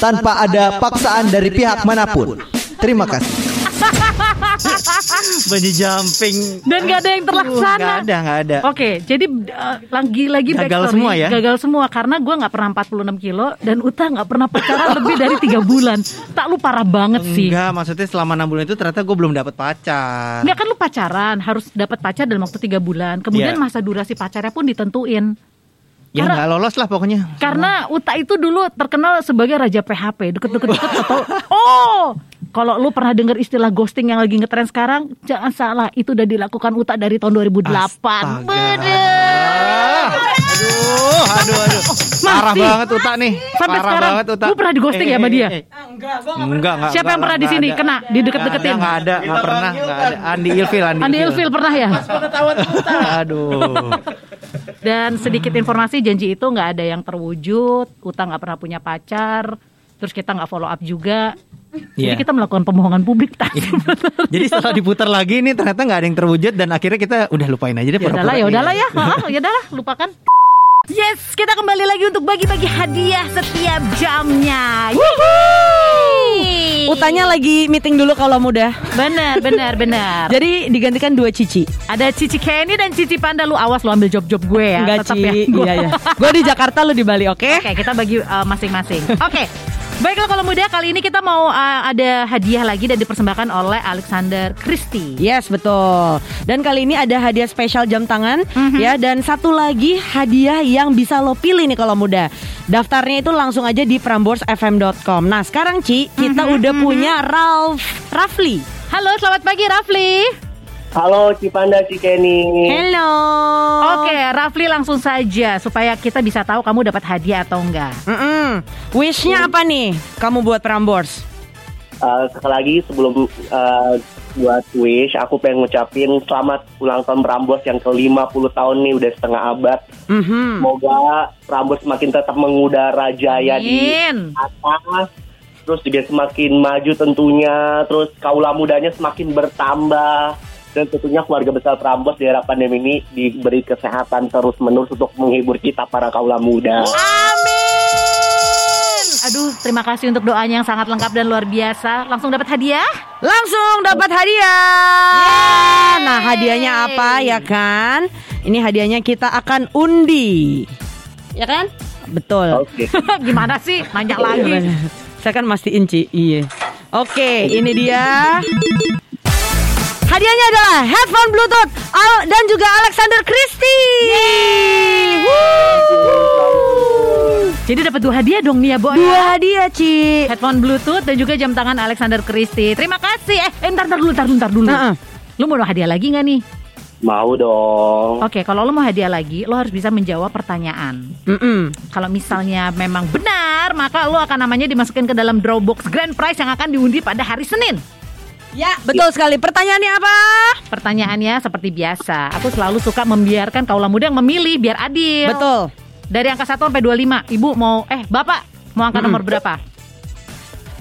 tanpa ada paksaan dari pihak mana pun. Terima kasih. Bungee jumping. Dan nggak ada yang terlaksana. Nggak ada, nggak ada. Oke, jadi eh, lagi-lagi Gagal backstory, semua ya? Gagal semua karena gue nggak pernah 46 kilo dan Uta nggak pernah pacaran lebih dari tiga bulan. Tak lu parah banget sih. Enggak, maksudnya selama 6 bulan itu ternyata gue belum dapat pacar. Enggak kan lu pacaran harus dapat pacar dalam waktu tiga bulan. Kemudian Iya. masa durasi pacarnya pun ditentuin. Ya Karena- nggak lolos lah pokoknya. Karena Uta itu dulu terkenal sebagai raja PHP, deket-deket-deket atau oh kalau lu pernah dengar istilah ghosting yang lagi ngetren sekarang, jangan salah, itu udah dilakukan Uta dari tahun 2008. Astaga. Bener. Aduh, aduh, aduh. Parah Masih. banget Uta nih. Sampai Parah sekarang, banget Uta. lu pernah di ghosting ya sama dia? Enggak, enggak. Siapa yang pernah di sini kena, dideket-deketin? Enggak ada, enggak pernah, enggak ada. Andi Ilfil, Andi, Andi Ilfil pernah ya? Aduh. Dan sedikit informasi janji itu nggak ada yang terwujud, Uta nggak pernah punya pacar, terus kita nggak follow up juga. Jadi Iya. kita melakukan pembohongan publik. tak? Jadi setelah diputar lagi nih ternyata nggak ada yang terwujud dan akhirnya kita udah lupain aja deh. Ya udahlah, ya udahlah ya. Ya udahlah, lupakan. Yes, kita kembali lagi untuk bagi-bagi hadiah setiap jamnya. Yeay. Utanya lagi meeting dulu kalau muda Benar, benar, benar. Jadi digantikan dua cici Ada Cici Kenny dan Cici Panda lu awas lu ambil job-job gue ya. Enggak Ci ya. Gua- Iya ya Gue di Jakarta lu di Bali oke Oke, kita bagi uh, masing-masing. Oke. Baiklah kalau muda kali ini kita mau uh, ada hadiah lagi dan dipersembahkan oleh Alexander Christie. Yes betul. Dan kali ini ada hadiah spesial jam tangan ya dan satu lagi hadiah yang bisa lo pilih nih kalau muda. Daftarnya itu langsung aja di prambors.fm.com. Nah sekarang Ci kita udah punya Ralph Rafli. Halo, selamat pagi Rafli. Halo Cipanda Cikeni. Hello. Oke, Rafli langsung saja supaya kita bisa tahu kamu dapat hadiah atau enggak. Mm-mm. Wishnya apa nih kamu buat Prambors? Uh, sekali lagi sebelum uh, buat wish, aku pengen ngucapin selamat ulang tahun Prambors yang ke-50 tahun nih udah setengah abad. Mhm. Semoga Prambors semakin tetap mengudara jaya di Amin. atas. Terus juga semakin maju tentunya, terus kaula mudanya semakin bertambah. Dan tentunya keluarga besar Prambors di era pandemi ini diberi kesehatan terus menerus untuk menghibur kita para kaula muda. Amin. Aduh, terima kasih untuk doanya yang sangat lengkap dan luar biasa. Langsung dapat hadiah? Langsung dapat hadiah. Nah, hadiahnya apa ya kan? Ini hadiahnya kita akan undi. Ya kan? Betul. Oke. Gimana sih? Nanya lagi. Saya kan mastiin Ci. Iya. Oke, ini dia. Hadiahnya adalah headphone Bluetooth Al dan juga Alexander Christie. Jadi dapat dua hadiah dong nih ya, Bo. Dua ya? hadiah, Ci. Headphone Bluetooth dan juga jam tangan Alexander Christie. Terima kasih. Eh, eh ntar, ntar dulu, ntar dulu, ntar dulu. Heeh. Lu mau hadiah lagi nggak nih? Mau dong. Oke, kalau lo mau hadiah lagi, lo harus bisa menjawab pertanyaan. Mm-mm. Kalau misalnya memang benar, maka lo akan namanya dimasukin ke dalam Dropbox Grand Prize yang akan diundi pada hari Senin. Ya, betul sekali. Pertanyaannya apa? Pertanyaannya seperti biasa. Aku selalu suka membiarkan kaula muda yang memilih biar adil. Betul. Dari angka 1 sampai 25. Ibu mau eh Bapak mau angka Mm-mm. nomor berapa?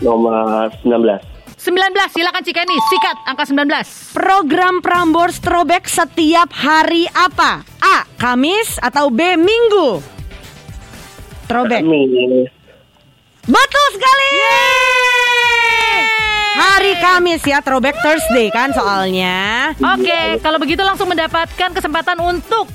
Nomor 19. 19. Silakan Cikeni, sikat angka 19. Program Prambors Throwback setiap hari apa? A. Kamis atau B. Minggu? Throwback. Kamis. Betul sekali. Hari Kamis ya, Throwback Thursday kan soalnya. Oke, kalau begitu langsung mendapatkan kesempatan untuk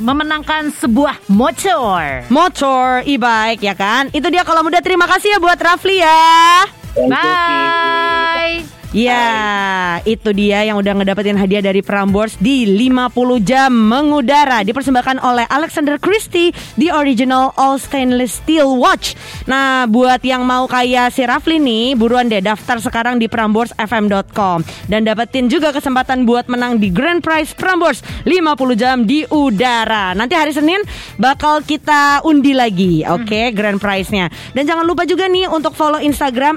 memenangkan sebuah motor. Motor e-bike ya kan? Itu dia kalau muda terima kasih ya buat Rafli ya. Bye. Ya, itu dia yang udah ngedapetin hadiah dari Prambors di 50 jam mengudara dipersembahkan oleh Alexander Christie di original all stainless steel watch. Nah, buat yang mau kayak si Rafli nih, buruan deh daftar sekarang di pramborsfm.com dan dapetin juga kesempatan buat menang di Grand Prize Prambors 50 jam di udara. Nanti hari Senin bakal kita undi lagi, oke, Grand Prize-nya. Dan jangan lupa juga nih untuk follow Instagram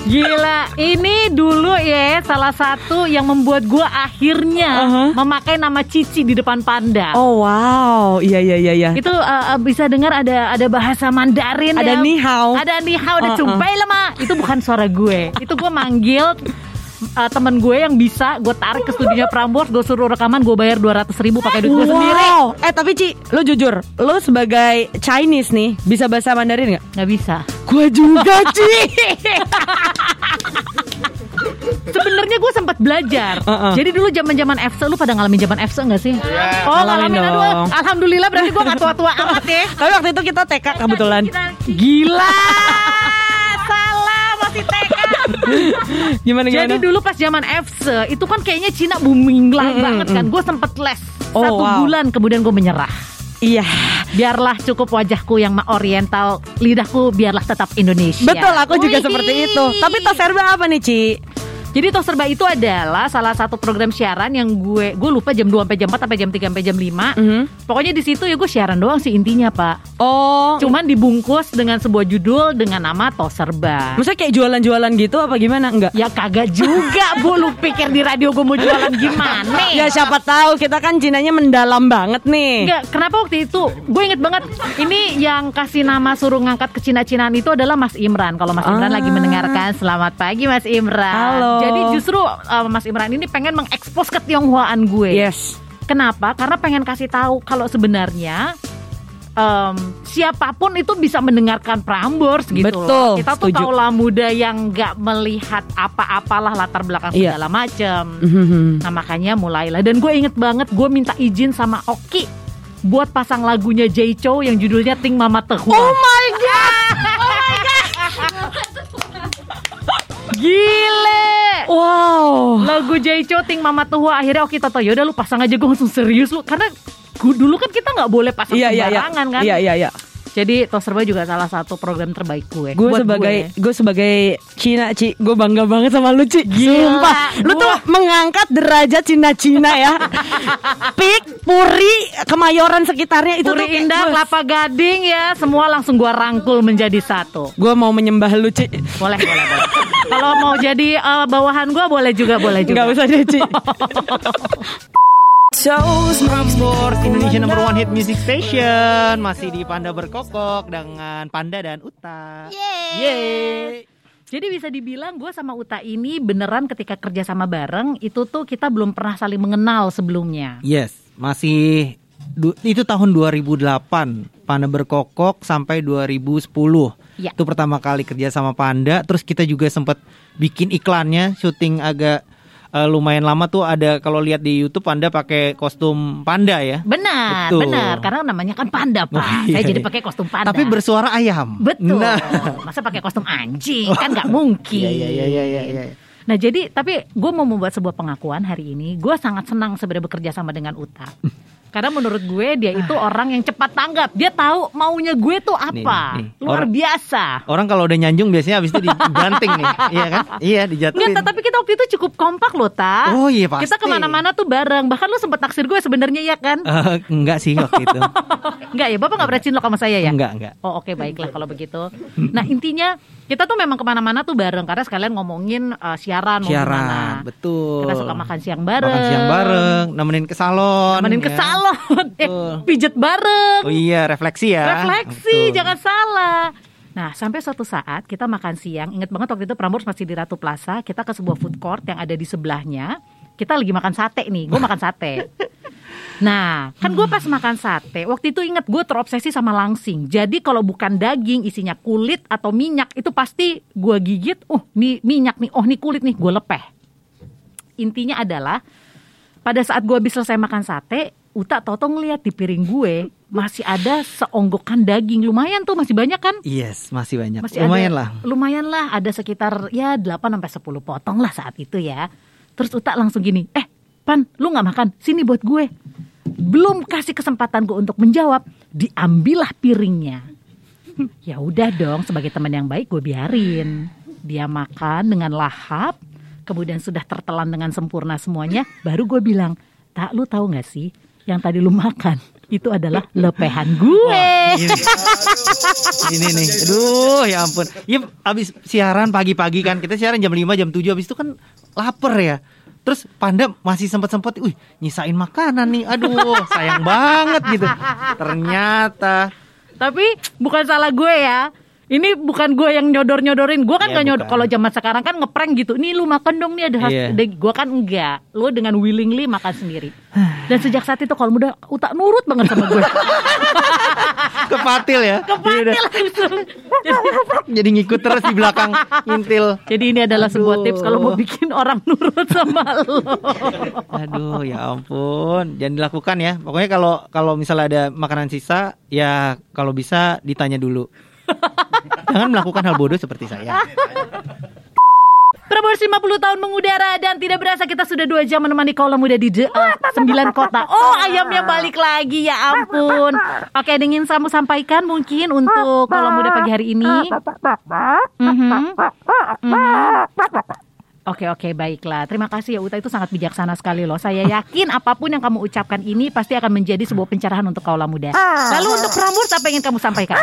Gila, ini dulu ya salah satu yang membuat gua akhirnya Uh-huh. memakai nama Cici di depan Panda. Oh wow, iya iya iya iya. Itu uh, uh, bisa dengar ada ada bahasa Mandarin Ada ya. ni hao. Ada ni hao, ada Uh-uh. cumpai lama. Itu bukan suara gue. Itu gue manggil uh, temen gue yang bisa gue tarik ke studionya Prambors, gue suruh rekaman, gue bayar 200 ribu pakai duit gue sendiri. Wow. Eh tapi Ci, lu jujur, lu sebagai Chinese nih bisa bahasa Mandarin nggak? Nggak bisa. Gua juga Ci. Sebenarnya gue sempat belajar. Uh-uh. Jadi dulu zaman-zaman FC lu pada ngalamin zaman FC enggak sih? Oh, Ngalamin ngalamin aduh. dong. Alhamdulillah berarti gue gak tua-tua amat ya. tapi waktu itu kita TK kebetulan. Gila. Salah masih TK. Gimana gimana? Jadi dulu pas zaman FC itu kan kayaknya Cina booming lah Mm-mm, banget kan. Gue sempet les Oh, satu wow. bulan kemudian gue menyerah. Iya. Biarlah cukup wajahku yang oriental, lidahku biarlah tetap Indonesia. Betul, aku juga Wih. seperti itu. Tapi tos serba apa nih, Ci? Jadi Tos Serba itu adalah salah satu program siaran yang gue gue lupa jam 2 sampai jam 4 sampai jam 3 sampai jam 5. Mhm. Pokoknya di situ ya gue siaran doang sih intinya, Pak. Oh, Cuman dibungkus dengan sebuah judul dengan nama Tos Serba. maksudnya kayak jualan-jualan gitu apa gimana? Enggak. Ya kagak juga, Bu. Lu pikir di radio gue mau jualan gimana? Ya siapa tahu kita kan Cinanya mendalam banget nih. Enggak, kenapa waktu itu? Gue inget banget Ini yang kasih nama suruh ngangkat ke Cina-Cinaan itu adalah Mas Imran Kalau Mas Imran Ah. lagi mendengarkan Selamat pagi Mas Imran Halo. Jadi justru uh, Mas Imran ini pengen mengekspos ketionghoaan gue Yes. Kenapa? Karena pengen kasih tahu Kalau sebenarnya em, siapa pun itu bisa mendengarkan Prambors gitu Betul, loh. Kita tuh setuju. kaula muda yang nggak melihat apa-apalah latar belakang Iya. segala macam. Mhm. Nah makanya mulailah dan gue inget banget gue minta izin sama Oki buat pasang lagunya Jay Chou yang judulnya Ting Mama Tehua. Oh my god. Gile. Wow. Lagu Jay Ting Mama Tehua akhirnya Oki Toto yaudah lu pasang aja gue langsung serius lu karena dulu kan kita nggak boleh pasang Iya iya iya. sembarangan kan. Iya iya iya. Jadi Tos Serba juga salah satu program terbaik gue. Gue sebagai gue. gue sebagai Cina Ci, gue bangga banget sama lu Ci. Gila, Sumpah, lu gua- tuh mengangkat derajat Cina-Cina ya. Pik, Puri, Kemayoran sekitarnya itu Puri tuh Indah, gua- Kelapa Gading ya, semua langsung gua rangkul menjadi satu. Gue mau menyembah lu Ci. Boleh, boleh, boleh. Kalau mau jadi eh, bawahan gua boleh juga, boleh juga. Gak usah deh Ci. Prambors Indonesia number one hit music station masih di Panda berkokok dengan Panda dan Uta. Yeay. Jadi bisa dibilang gue sama Uta ini beneran ketika kerja sama bareng itu tuh kita belum pernah saling mengenal sebelumnya. Yes, masih du- itu tahun 2008 Panda berkokok sampai 2010. Ya. Itu pertama kali kerja sama Panda. Terus kita juga sempat bikin iklannya, syuting agak eh, lumayan lama tuh ada kalau lihat di YouTube Panda pakai kostum panda ya. Benar, Betul. benar. Karena namanya kan panda, Pak. Oh, iya, Saya jadi iya. pakai kostum panda. Tapi bersuara ayam. Betul. Nah. Masa pakai kostum anjing kan nggak mungkin. Iya iya iya iya iya. Nah jadi tapi gue mau membuat sebuah pengakuan hari ini Gue sangat senang sebenarnya bekerja sama dengan Uta Karena menurut gue dia itu orang yang cepat tanggap Dia tahu maunya gue tuh apa Nih, nih. Luar Orang- biasa Orang kalau udah nyanjung biasanya habis itu dibanting nih, iya kan? Iya dijatuhin. Enggak, tapi kita waktu itu cukup kompak loh, Ta. Oh, iya, pasti. Kita ke mana-mana tuh bareng. Bahkan lu sempet taksir gue sebenarnya ya kan? Eh, enggak sih waktu itu. Enggak ya, Bapak nggak pernah cinlok sama saya ya? Enggak enggak. Oh oke baiklah kalau begitu. Nah intinya kita tuh memang ke mana-mana tuh bareng karena sekalian ngomongin uh, siaran Siaran, betul. Kita suka makan siang bareng. Makan siang bareng, nemenin ke salon. Nemenin ke ya. Salon, eh, pijet bareng. Oh iya, refleksi ya. Refleksi, Betul. jangan salah. Nah, sampai suatu saat kita makan siang, inget banget waktu itu Prambors masih di Ratu Plaza, kita ke sebuah food court yang ada di sebelahnya. Kita lagi makan sate nih, gue makan sate. Nah, kan gue pas makan sate, waktu itu inget gue terobsesi sama langsing. Jadi kalau bukan daging, isinya kulit atau minyak, itu pasti gue gigit, oh nih minyak nih, oh nih kulit nih, gue lepeh. Intinya adalah, pada saat gue habis selesai makan sate, Uta Toto ngeliat di piring gue masih ada seonggokan daging lumayan tuh masih banyak kan? Yes, masih banyak. Masih Lumayan ada, lah. Lumayan lah, ada sekitar ya 8 sampai 10 potong lah saat itu ya. Terus Uta langsung gini, "Eh, Pan, lu nggak makan? Sini buat gue." Belum kasih kesempatan gue untuk menjawab, diambillah piringnya. ya udah dong, sebagai teman yang baik gue biarin. Dia makan dengan lahap, kemudian sudah tertelan dengan sempurna semuanya, baru gue bilang, "Tak, lu tahu nggak sih, yang tadi lu makan itu adalah lepehan gue." Ini, ini nih, aduh ya ampun. Ya abis siaran pagi-pagi kan, kita siaran jam 5, jam 7, abis itu kan lapar ya. Terus Panda masih sempat-sempat, wih nyisain makanan nih, aduh sayang banget gitu. Ternyata Tapi bukan salah gue ya. Ini bukan gue yang nyodor-nyodorin. Gue kan Iya, gak nyodor. Kalau zaman sekarang kan ngeprank gitu. Nih lu makan dong nih ada khas. Iya. Gue kan enggak. Lu dengan willingly makan sendiri. Dan sejak saat itu kalau muda utak nurut banget sama gue. kepatil ya. Jadi, udah- langsung. jadi ngikut terus di belakang ngintil. Jadi ini adalah sebuah Aduh. tips kalau mau bikin orang nurut sama lo. Aduh ya ampun, jangan dilakukan ya. Pokoknya kalau kalau misalnya ada makanan sisa, ya kalau bisa ditanya dulu. Jangan melakukan hal bodoh seperti saya. Prambors 50 tahun mengudara dan tidak berasa kita sudah dua jam menemani kaula muda di de- eh, sembilan kota. Oh ayamnya balik lagi ya ampun. Oke, yang ingin kamu sampaikan mungkin untuk kaula muda pagi hari ini. Mhm. Mhm. Oke oke baiklah. Terima kasih ya Uta itu sangat bijaksana sekali loh. Saya yakin apa pun yang kamu ucapkan ini pasti akan menjadi sebuah pencerahan untuk kaula muda. Lalu untuk Prambors apa yang ingin kamu sampaikan?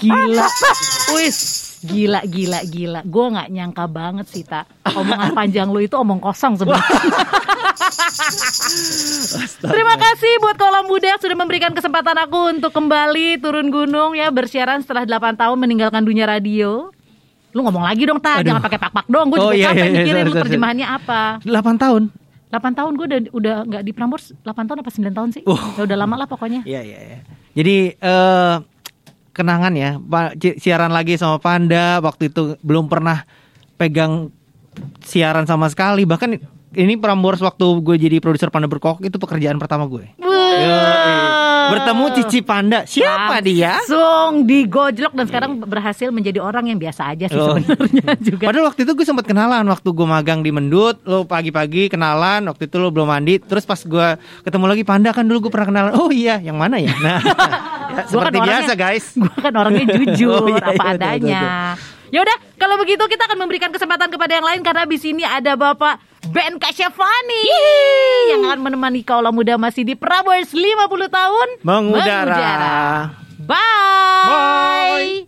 Gila. Wis, gila gila gila. Gue nggak nyangka banget sih tak. Omongan panjang lu itu omong kosong sebenarnya. Terima kasih buat muda yang sudah memberikan kesempatan aku untuk kembali turun gunung ya bersiaran setelah 8 tahun meninggalkan dunia radio. Lu ngomong lagi dong tak, jangan pakai pak-pak dong. Gue Oh, juga iya, capek iya, mikirin sorry, lu sorry. terjemahannya apa. 8 tahun. 8 tahun gue udah udah nggak di Prambors 8 tahun apa 9 tahun sih? Uh. Ya udah lama lah pokoknya. Iya iya iya. Jadi eh kenangan ya, siaran lagi sama Panda waktu itu belum pernah pegang siaran sama sekali. Bahkan ini Prambors waktu gue jadi produser Panda berkokok itu pekerjaan pertama gue. Yoi. Bertemu Cici Panda. Siapa dia? Langsung digojlok dan sekarang berhasil menjadi orang yang biasa aja sih Oh. sebenarnya juga. Padahal waktu itu gue sempat kenalan waktu gue magang di Mendut, lo pagi-pagi kenalan, waktu itu lo belum mandi, terus pas gue ketemu lagi Panda kan dulu gue pernah kenalan. Oh iya, yang mana ya? Nah, ya, Gua seperti kan biasa orangnya- guys. Gue kan orangnya jujur Oh, iya, apa iya, adanya. Ya udah, kalau begitu kita akan memberikan kesempatan kepada yang lain karena di sini ada Bapak Ben Kasyafani yang akan menemani kaula muda masih di Prambors 50 tahun Mengudara. Bye. Bye.